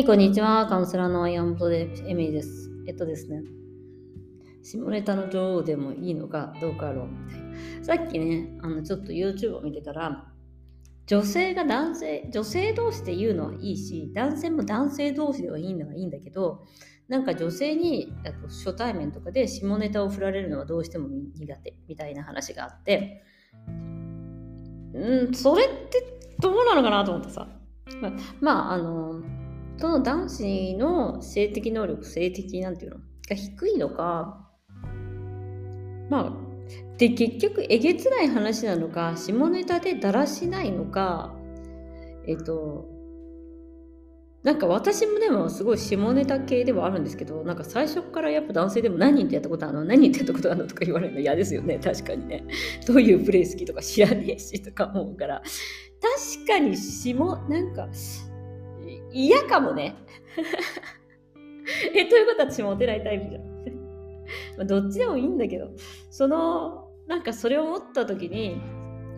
はい、こんにちは。カウンセラーの山本エミリーです。えっとですね、下ネタの女王でもいいのかどうか論みたいな。さっきね、あのちょっと YouTube を見てたら、女性が男性、女性同士で言うのはいいし、男性も男性同士ではいいのはいいんだけど、なんか女性にあと初対面とかで下ネタを振られるのはどうしても苦手みたいな話があって、うん、それってどうなのかなと思ってさ。まあ、まあ、あの、その男子の性的能力、性的なんていうの？が低いのか、まあ、で、結局、えげつない話なのか、下ネタでだらしないのか、えっと、なんか私もでもすごい下ネタ系ではあるんですけど、なんか最初からやっぱ男性でも何人ってやったことあるの？何人ってやったことあるのとか言われるの？嫌ですよね、確かにね。どういうプレイ好きとか知らねえしとか思うから。確かに下、なんか、嫌かもね。え、ということは私モテないタイプじゃん。まあどっちでもいいんだけど、その、なんかそれを思った時に、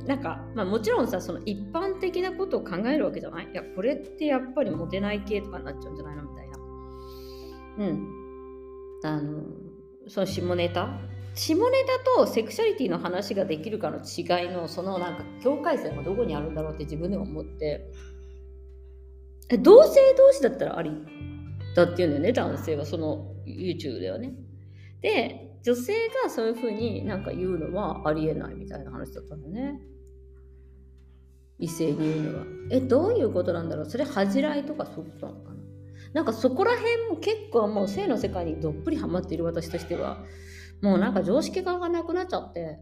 なんか、まあもちろんさ、その一般的なことを考えるわけじゃない？いや、これってやっぱりモテない系とかになっちゃうんじゃないのみたいな。うん。あの、その下ネタ？下ネタとセクシャリティの話ができるかの違いのそのなんか境界線はどこにあるんだろうって自分でも思って同性同士だったらありだっていうんだよね男性はその YouTube ではね。で女性がそういうふうになんか言うのはありえないみたいな話だったんだよね。異性に言うのは。えどういうことなんだろう？それ恥じらいとかそういうことなのかな？なんかそこら辺も結構もう性の世界にどっぷりハマっている私としてはもうなんか常識がなくなっちゃって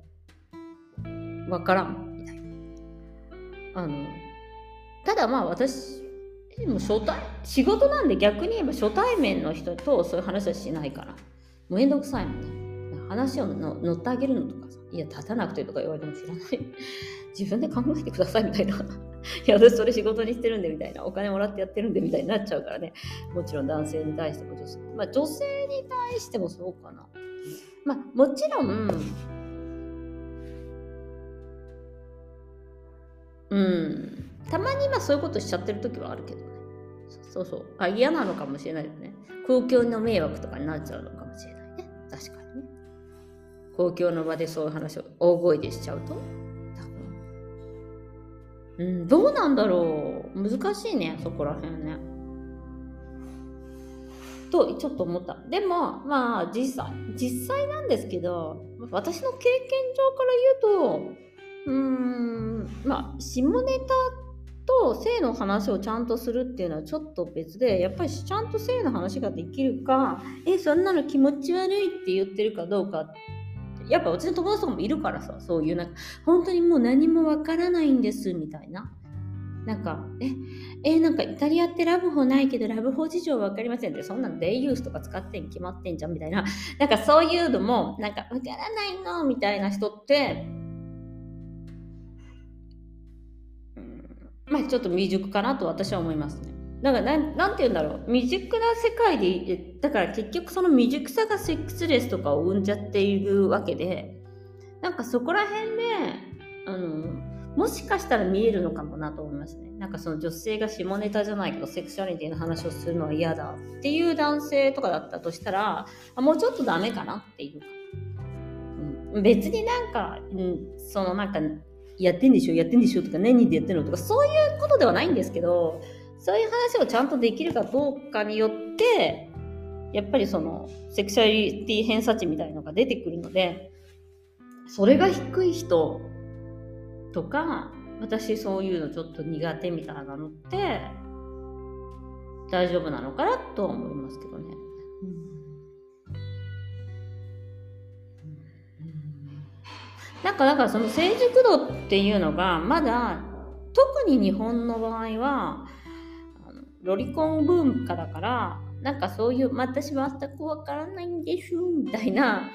わからんみたいな。あのただまあ私でも初対仕事なんで逆に言えば初対面の人とそういう話はしないから。もうめんどくさいもんね。話をの乗ってあげるのとかさ。いや立たなくてとか言われても知らない。自分で考えてくださいみたいな。いや私それ仕事にしてるんでみたいな。お金もらってやってるんでみたいになっちゃうからね。もちろん男性に対しても女性,、まあ、女性に対してもそうかな。まあもちろんうん。たまにまあそういうことしちゃってる時はあるけどね。そうそうあ嫌なのかもしれないよね。公共の迷惑とかになっちゃうのかもしれないね。確かにね。公共の場でそういう話を大声でしちゃうと。うんどうなんだろう。難しいねそこら辺ね。とちょっと思った。でもまあ実際実際なんですけど私の経験上から言うとうーんまあ下ネタと性の話をちゃんとするっていうのはちょっと別でやっぱりちゃんと性の話ができるかえそんなの気持ち悪いって言ってるかどうかやっぱうちの友達とかもいるからさそういうなんか本当にもう何もわからないんですみたいな。なんかええなんかイタリアってラブホないけどラブホ事情わかりませんってそんなのデイユースとか使ってん決まってんじゃんみたいな。なんかそういうのもなんかわからないのみたいな人ってまあちょっと未熟かなと私は思いますね。だからなんなんて言うんだろう未熟な世界でだから結局その未熟さがセックスレスとかを生んじゃっているわけでなんかそこら辺であのもしかしたら見えるのかもなと思いますね。なんかその女性が下ネタじゃないけどセクシャリティの話をするのは嫌だっていう男性とかだったとしたらもうちょっとダメかなっていうか、うん、別になんか、うん、そのなんかやってんでしょやってんでしょとか何人でやってんのとかそういうことではないんですけどそういう話をちゃんとできるかどうかによってやっぱりそのセクシャリティ偏差値みたいのが出てくるのでそれが低い人とか私そういうのちょっと苦手みたいなのって大丈夫なのかなとは思いますけどね。うんなんかだからその成熟度っていうのがまだ特に日本の場合はロリコンブームからなんかそういう私は全くわからないんですみたいな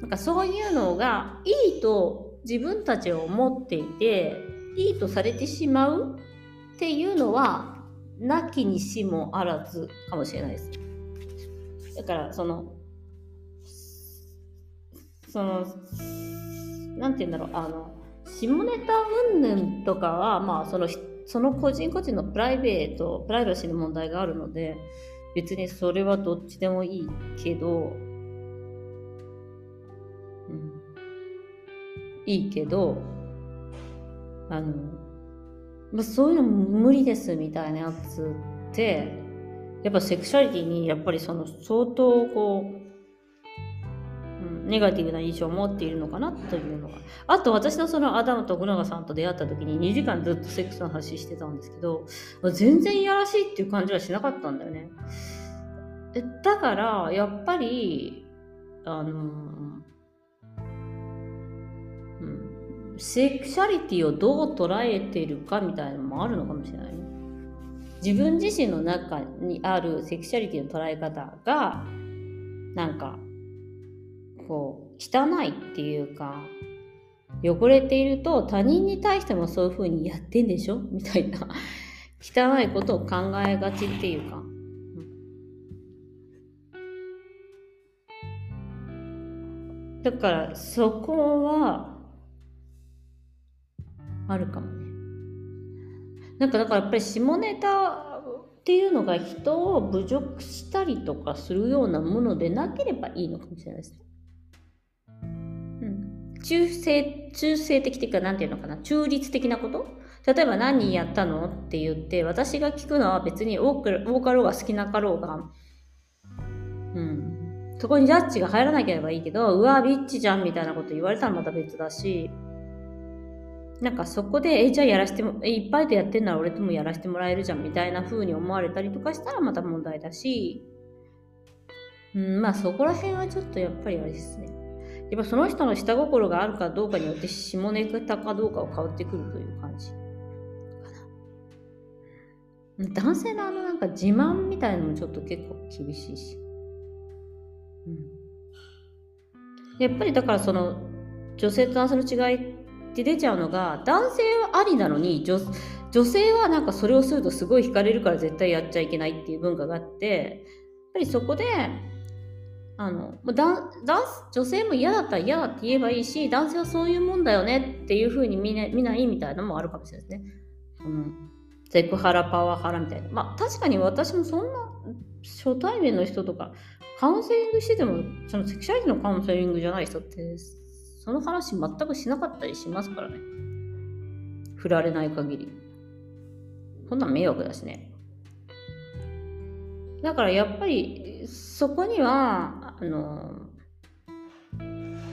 なんかそういうのがいいと自分たちは思っていていいとされてしまうっていうのはなきにしもあらずかもしれないです。だからそのそのなんて言うんだろうあの下ネタ云々とかはまあそのその個人個人のプライベートプライバシーの問題があるので別にそれはどっちでもいいけど、うん、いいけどあの、まあ、そういうの無理ですみたいなやつってやっぱセクシャリティにやっぱりその相当こうネガティブな印象を持っているのかなというのが。あと私のそのアダムとグナガさんと出会った時に2時間ずっとセックスの話してたんですけど、全然いやらしいっていう感じはしなかったんだよね。だから、やっぱり、あのうん、セクシャリティをどう捉えてるかみたいなのもあるのかもしれない。自分自身の中にあるセクシャリティの捉え方が、なんか、こう汚いっていうか汚れていると他人に対してもそういうふうにやってんでしょ？みたいな。汚いことを考えがちっていうか、だからそこはあるかもね。なんかだからやっぱり下ネタっていうのが人を侮辱したりとかするようなものでなければいいのかもしれないですね。中性、中性的っていうか、なんていうのかな、中立的なこと？例えば何人やったの？って言って、私が聞くのは別に多く多かろうが好きなかろうが、うん。そこにジャッジが入らなければいいけど、うわ、ビッチじゃんみたいなこと言われたらまた別だし、なんかそこで、え、じゃあやらしても、え、いっぱいでやってんなら俺ともやらせてもらえるじゃんみたいな風に思われたりとかしたらまた問題だし、うん、まあそこら辺はちょっとやっぱりあれですね。やっぱその人の下心があるかどうかによって下ネタかどうかは変わってくるという感じかな。男性のあのなんか自慢みたいのもちょっと結構厳しいし。うん、やっぱりだからその女性と男性の違いって出ちゃうのが男性はありなのに女女性はなんかそれをするとすごい惹かれるから絶対やっちゃいけないっていう文化があってやっぱりそこであのだ女性も嫌だったら嫌だって言えばいいし男性はそういうもんだよねっていうふうに見,、ね、見ないみたいなのもあるかもしれないですね。そのセクハラパワハラみたいな。まあ確かに私もそんな初対面の人とかカウンセリングしててもそのセクシャリティのカウンセリングじゃない人ってその話全くしなかったりしますからね。振られない限り。こんなん迷惑だしね。だからやっぱりそこにはあの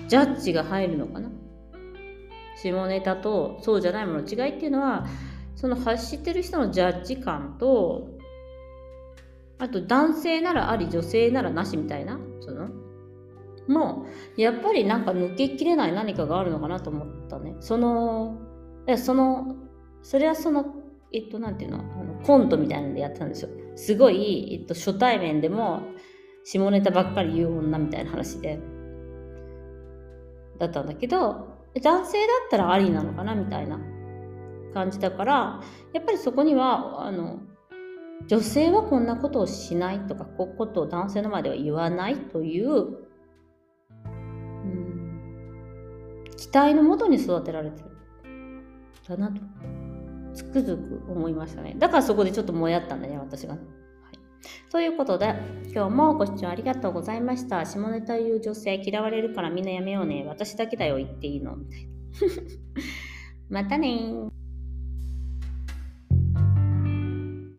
ジャッジが入るのかな？下ネタとそうじゃないもの違いっていうのはその発してる人のジャッジ感とあと男性ならあり女性ならなしみたいなそのもうやっぱりなんか抜けきれない何かがあるのかなと思ったね。そのそのそれはそのえっとなんていうの？あのコントみたいなのでやってたんですよ。すごい、えっと、初対面でも下ネタばっかり言う女みたいな話でだったんだけど男性だったらありなのかなみたいな感じだからやっぱりそこにはあの女性はこんなことをしないとかこういうことを男性の前では言わないという、うん、期待のもとに育てられてるだなと。つくづく思いましたね。だからそこでちょっともやったんだね、私が。ということで、今日もご視聴ありがとうございました。下ネタ言う女性嫌われるからみんなやめようね。私だけだよ、言っていいの。みたいな。またね